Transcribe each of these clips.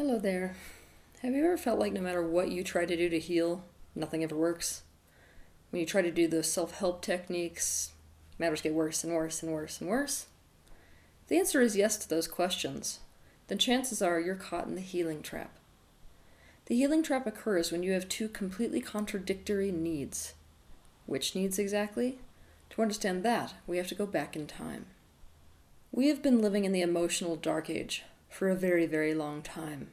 Hello there. Have you ever felt like no matter what you try to do to heal, nothing ever works? When you try to do those self help techniques, matters get worse and worse and worse and worse? If the answer is yes to those questions, then chances are you're caught in the healing trap. The healing trap occurs when you have two completely contradictory needs. Which needs exactly? To understand that, we have to go back in time. We have been living in the emotional dark age for a very, very long time.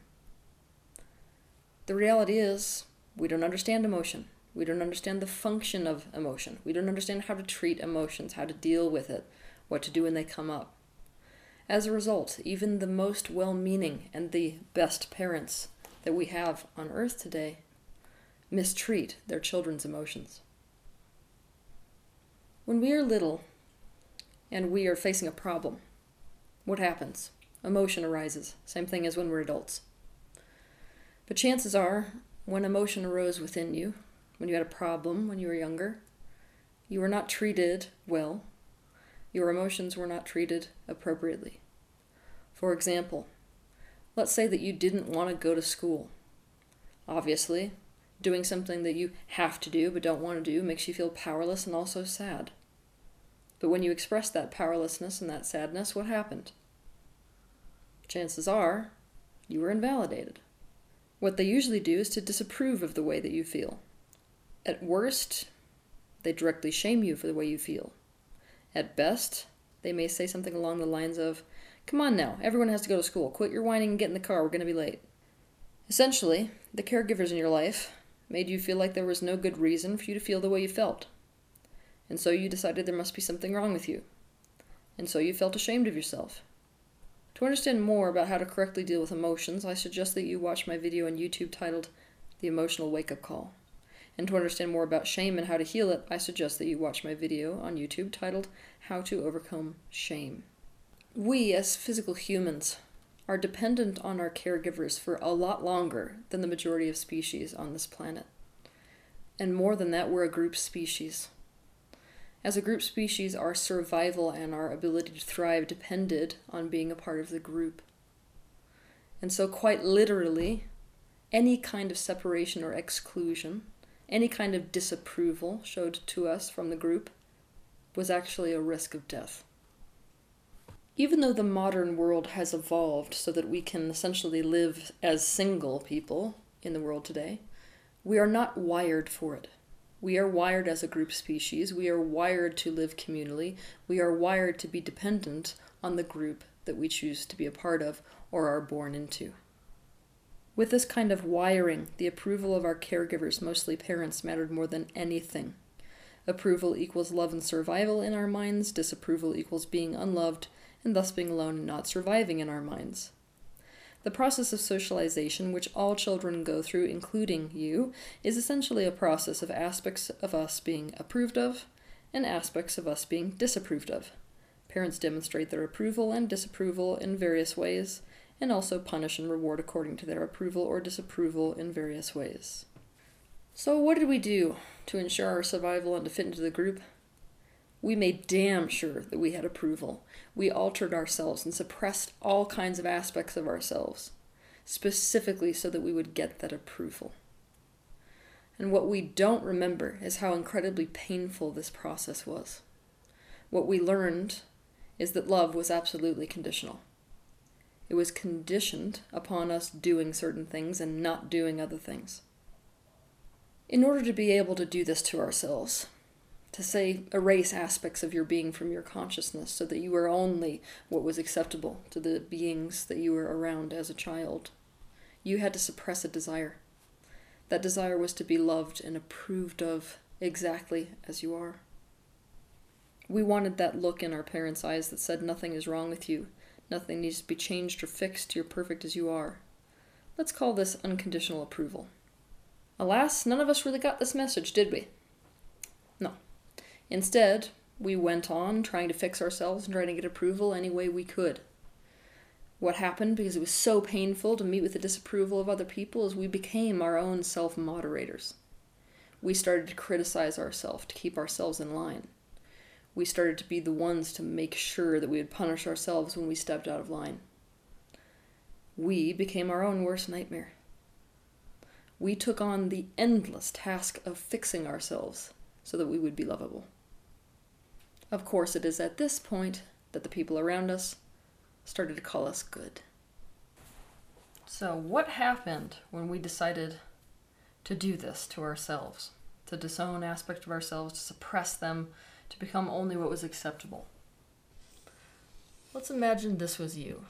The reality is, we don't understand emotion. We don't understand the function of emotion. We don't understand how to treat emotions, how to deal with it, what to do when they come up. As a result, even the most well meaning and the best parents that we have on earth today mistreat their children's emotions. When we are little and we are facing a problem, what happens? Emotion arises. Same thing as when we're adults. But chances are, when emotion arose within you, when you had a problem when you were younger, you were not treated well. Your emotions were not treated appropriately. For example, let's say that you didn't want to go to school. Obviously, doing something that you have to do but don't want to do makes you feel powerless and also sad. But when you express that powerlessness and that sadness, what happened? Chances are you were invalidated. What they usually do is to disapprove of the way that you feel. At worst, they directly shame you for the way you feel. At best, they may say something along the lines of, Come on now, everyone has to go to school. Quit your whining and get in the car, we're going to be late. Essentially, the caregivers in your life made you feel like there was no good reason for you to feel the way you felt. And so you decided there must be something wrong with you. And so you felt ashamed of yourself. To understand more about how to correctly deal with emotions, I suggest that you watch my video on YouTube titled The Emotional Wake Up Call. And to understand more about shame and how to heal it, I suggest that you watch my video on YouTube titled How to Overcome Shame. We, as physical humans, are dependent on our caregivers for a lot longer than the majority of species on this planet. And more than that, we're a group species. As a group species, our survival and our ability to thrive depended on being a part of the group. And so, quite literally, any kind of separation or exclusion, any kind of disapproval showed to us from the group, was actually a risk of death. Even though the modern world has evolved so that we can essentially live as single people in the world today, we are not wired for it. We are wired as a group species. We are wired to live communally. We are wired to be dependent on the group that we choose to be a part of or are born into. With this kind of wiring, the approval of our caregivers, mostly parents, mattered more than anything. Approval equals love and survival in our minds, disapproval equals being unloved and thus being alone and not surviving in our minds. The process of socialization, which all children go through, including you, is essentially a process of aspects of us being approved of and aspects of us being disapproved of. Parents demonstrate their approval and disapproval in various ways, and also punish and reward according to their approval or disapproval in various ways. So, what did we do to ensure our survival and to fit into the group? We made damn sure that we had approval. We altered ourselves and suppressed all kinds of aspects of ourselves, specifically so that we would get that approval. And what we don't remember is how incredibly painful this process was. What we learned is that love was absolutely conditional. It was conditioned upon us doing certain things and not doing other things. In order to be able to do this to ourselves, to say erase aspects of your being from your consciousness so that you were only what was acceptable to the beings that you were around as a child. You had to suppress a desire. That desire was to be loved and approved of exactly as you are. We wanted that look in our parents' eyes that said nothing is wrong with you, nothing needs to be changed or fixed, you're perfect as you are. Let's call this unconditional approval. Alas, none of us really got this message, did we? Instead, we went on trying to fix ourselves and trying to get approval any way we could. What happened, because it was so painful to meet with the disapproval of other people, is we became our own self moderators. We started to criticize ourselves to keep ourselves in line. We started to be the ones to make sure that we would punish ourselves when we stepped out of line. we became our own worst nightmare. We took on the endless task of fixing ourselves so that we would be lovable. Of course, it is at this point that the people around us started to call us good. So, what happened when we decided to do this to ourselves? To disown aspects of ourselves, to suppress them, to become only what was acceptable? Let's imagine this was you.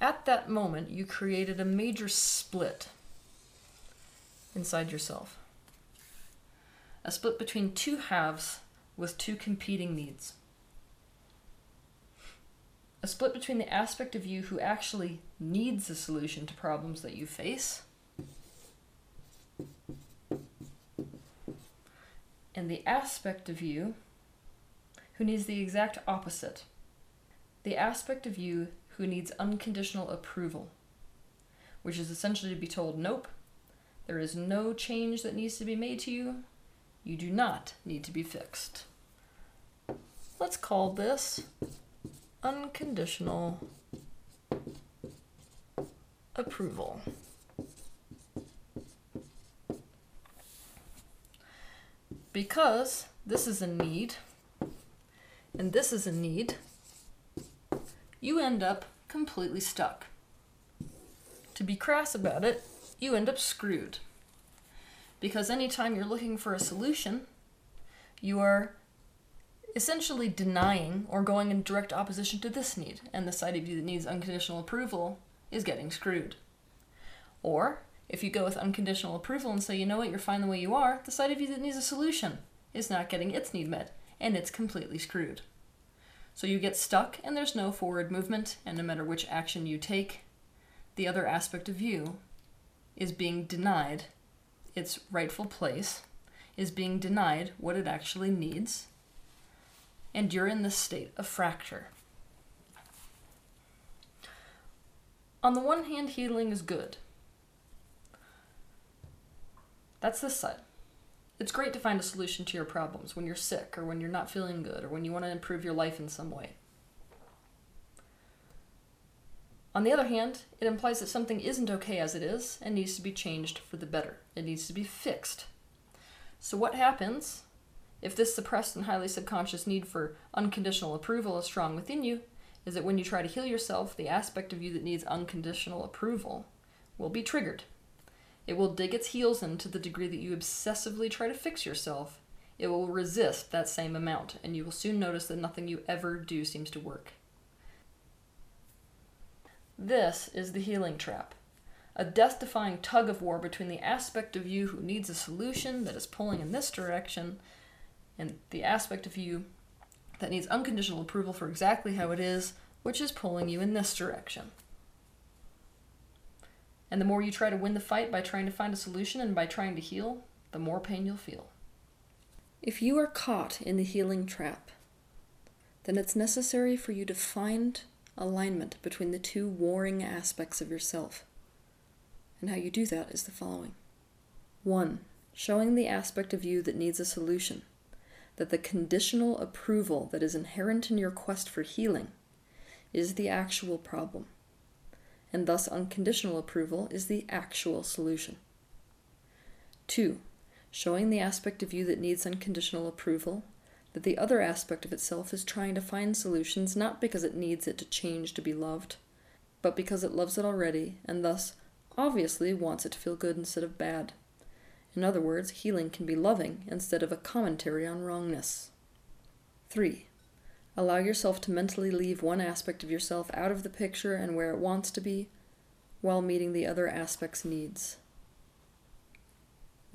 At that moment, you created a major split inside yourself. A split between two halves with two competing needs. A split between the aspect of you who actually needs a solution to problems that you face and the aspect of you who needs the exact opposite. The aspect of you who needs unconditional approval, which is essentially to be told, nope, there is no change that needs to be made to you. You do not need to be fixed. Let's call this unconditional approval. Because this is a need, and this is a need, you end up completely stuck. To be crass about it, you end up screwed. Because anytime you're looking for a solution, you are essentially denying or going in direct opposition to this need, and the side of you that needs unconditional approval is getting screwed. Or, if you go with unconditional approval and say, you know what, you're fine the way you are, the side of you that needs a solution is not getting its need met, and it's completely screwed. So you get stuck and there's no forward movement, and no matter which action you take, the other aspect of you is being denied its rightful place, is being denied what it actually needs, and you're in this state of fracture. On the one hand, healing is good. That's this side. It's great to find a solution to your problems when you're sick or when you're not feeling good or when you want to improve your life in some way. On the other hand, it implies that something isn't okay as it is and needs to be changed for the better. It needs to be fixed. So, what happens if this suppressed and highly subconscious need for unconditional approval is strong within you? Is that when you try to heal yourself, the aspect of you that needs unconditional approval will be triggered. It will dig its heels in to the degree that you obsessively try to fix yourself. It will resist that same amount, and you will soon notice that nothing you ever do seems to work. This is the healing trap a death defying tug of war between the aspect of you who needs a solution that is pulling in this direction and the aspect of you that needs unconditional approval for exactly how it is, which is pulling you in this direction. And the more you try to win the fight by trying to find a solution and by trying to heal, the more pain you'll feel. If you are caught in the healing trap, then it's necessary for you to find alignment between the two warring aspects of yourself. And how you do that is the following 1. Showing the aspect of you that needs a solution, that the conditional approval that is inherent in your quest for healing is the actual problem and thus unconditional approval is the actual solution. 2. Showing the aspect of you that needs unconditional approval that the other aspect of itself is trying to find solutions not because it needs it to change to be loved, but because it loves it already and thus obviously wants it to feel good instead of bad. In other words, healing can be loving instead of a commentary on wrongness. 3. Allow yourself to mentally leave one aspect of yourself out of the picture and where it wants to be, while meeting the other aspect's needs.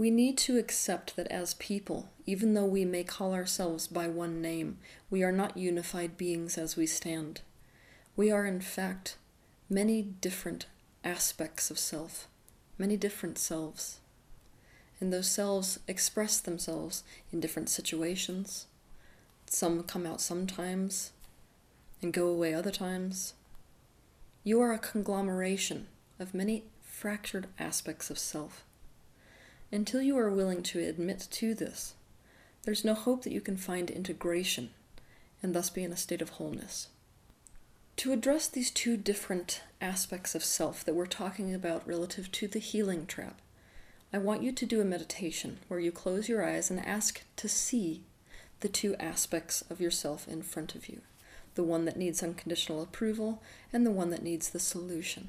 We need to accept that as people, even though we may call ourselves by one name, we are not unified beings as we stand. We are, in fact, many different aspects of self, many different selves. And those selves express themselves in different situations, some come out sometimes and go away other times. You are a conglomeration of many fractured aspects of self. Until you are willing to admit to this, there's no hope that you can find integration and thus be in a state of wholeness. To address these two different aspects of self that we're talking about relative to the healing trap, I want you to do a meditation where you close your eyes and ask to see the two aspects of yourself in front of you the one that needs unconditional approval and the one that needs the solution.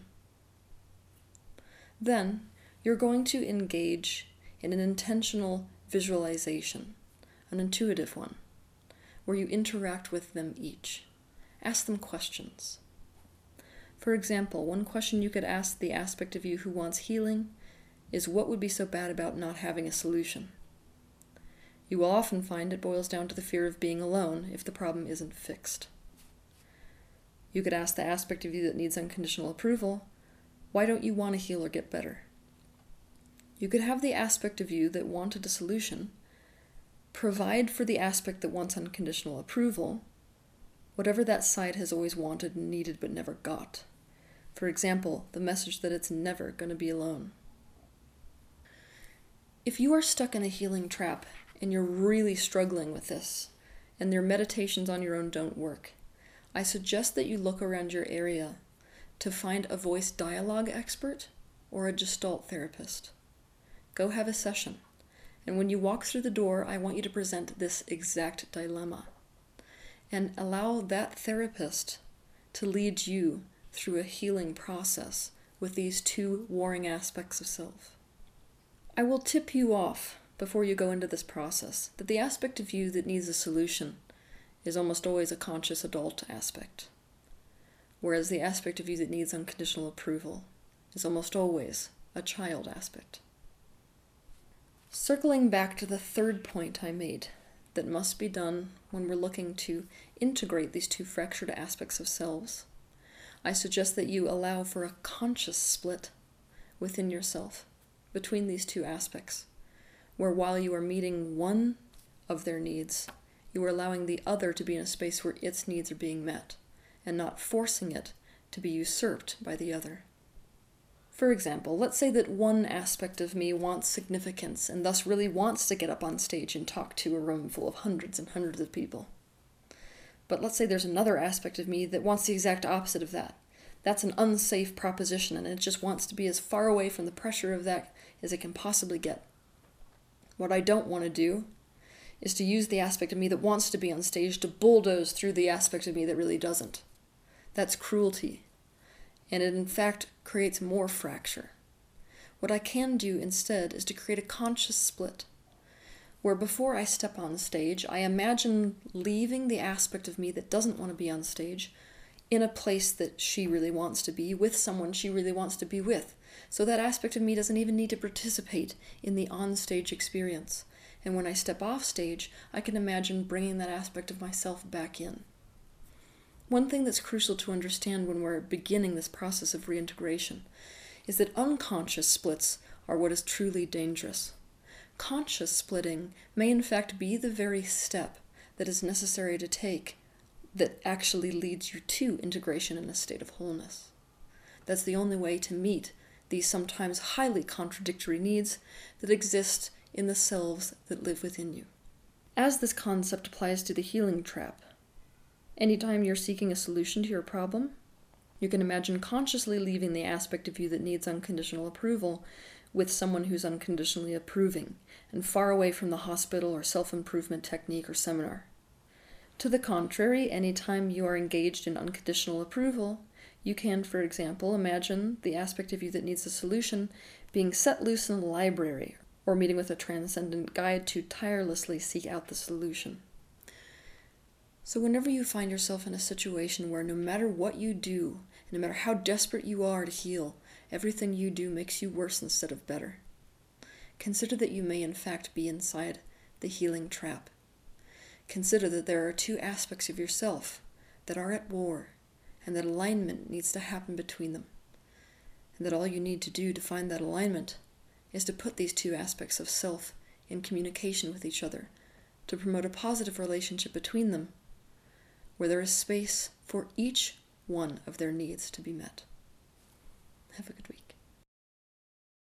Then you're going to engage in an intentional visualization, an intuitive one, where you interact with them each. Ask them questions. For example, one question you could ask the aspect of you who wants healing is what would be so bad about not having a solution? You will often find it boils down to the fear of being alone if the problem isn't fixed. You could ask the aspect of you that needs unconditional approval, why don't you want to heal or get better? You could have the aspect of you that wanted a solution provide for the aspect that wants unconditional approval, whatever that side has always wanted and needed but never got. For example, the message that it's never going to be alone. If you are stuck in a healing trap and you're really struggling with this, and your meditations on your own don't work, I suggest that you look around your area to find a voice dialogue expert or a gestalt therapist. Go have a session. And when you walk through the door, I want you to present this exact dilemma and allow that therapist to lead you through a healing process with these two warring aspects of self. I will tip you off before you go into this process that the aspect of you that needs a solution is almost always a conscious adult aspect, whereas the aspect of you that needs unconditional approval is almost always a child aspect. Circling back to the third point I made that must be done when we're looking to integrate these two fractured aspects of selves, I suggest that you allow for a conscious split within yourself between these two aspects, where while you are meeting one of their needs, you are allowing the other to be in a space where its needs are being met, and not forcing it to be usurped by the other. For example, let's say that one aspect of me wants significance and thus really wants to get up on stage and talk to a room full of hundreds and hundreds of people. But let's say there's another aspect of me that wants the exact opposite of that. That's an unsafe proposition and it just wants to be as far away from the pressure of that as it can possibly get. What I don't want to do is to use the aspect of me that wants to be on stage to bulldoze through the aspect of me that really doesn't. That's cruelty. And it, in fact, creates more fracture. What I can do instead is to create a conscious split, where before I step on stage, I imagine leaving the aspect of me that doesn't want to be on stage in a place that she really wants to be, with someone she really wants to be with. So that aspect of me doesn't even need to participate in the on-stage experience. And when I step off stage, I can imagine bringing that aspect of myself back in. One thing that's crucial to understand when we're beginning this process of reintegration is that unconscious splits are what is truly dangerous. Conscious splitting may in fact be the very step that is necessary to take that actually leads you to integration in a state of wholeness. That's the only way to meet these sometimes highly contradictory needs that exist in the selves that live within you. As this concept applies to the healing trap, anytime you're seeking a solution to your problem, you can imagine consciously leaving the aspect of you that needs unconditional approval with someone who's unconditionally approving and far away from the hospital or self improvement technique or seminar. To the contrary, anytime you are engaged in unconditional approval, you can, for example, imagine the aspect of you that needs a solution being set loose in the library or meeting with a transcendent guide to tirelessly seek out the solution. So, whenever you find yourself in a situation where no matter what you do, no matter how desperate you are to heal, everything you do makes you worse instead of better, consider that you may in fact be inside the healing trap. Consider that there are two aspects of yourself that are at war, and that alignment needs to happen between them, and that all you need to do to find that alignment is to put these two aspects of self in communication with each other, to promote a positive relationship between them, where there is space for each one of their needs to be met. Have a good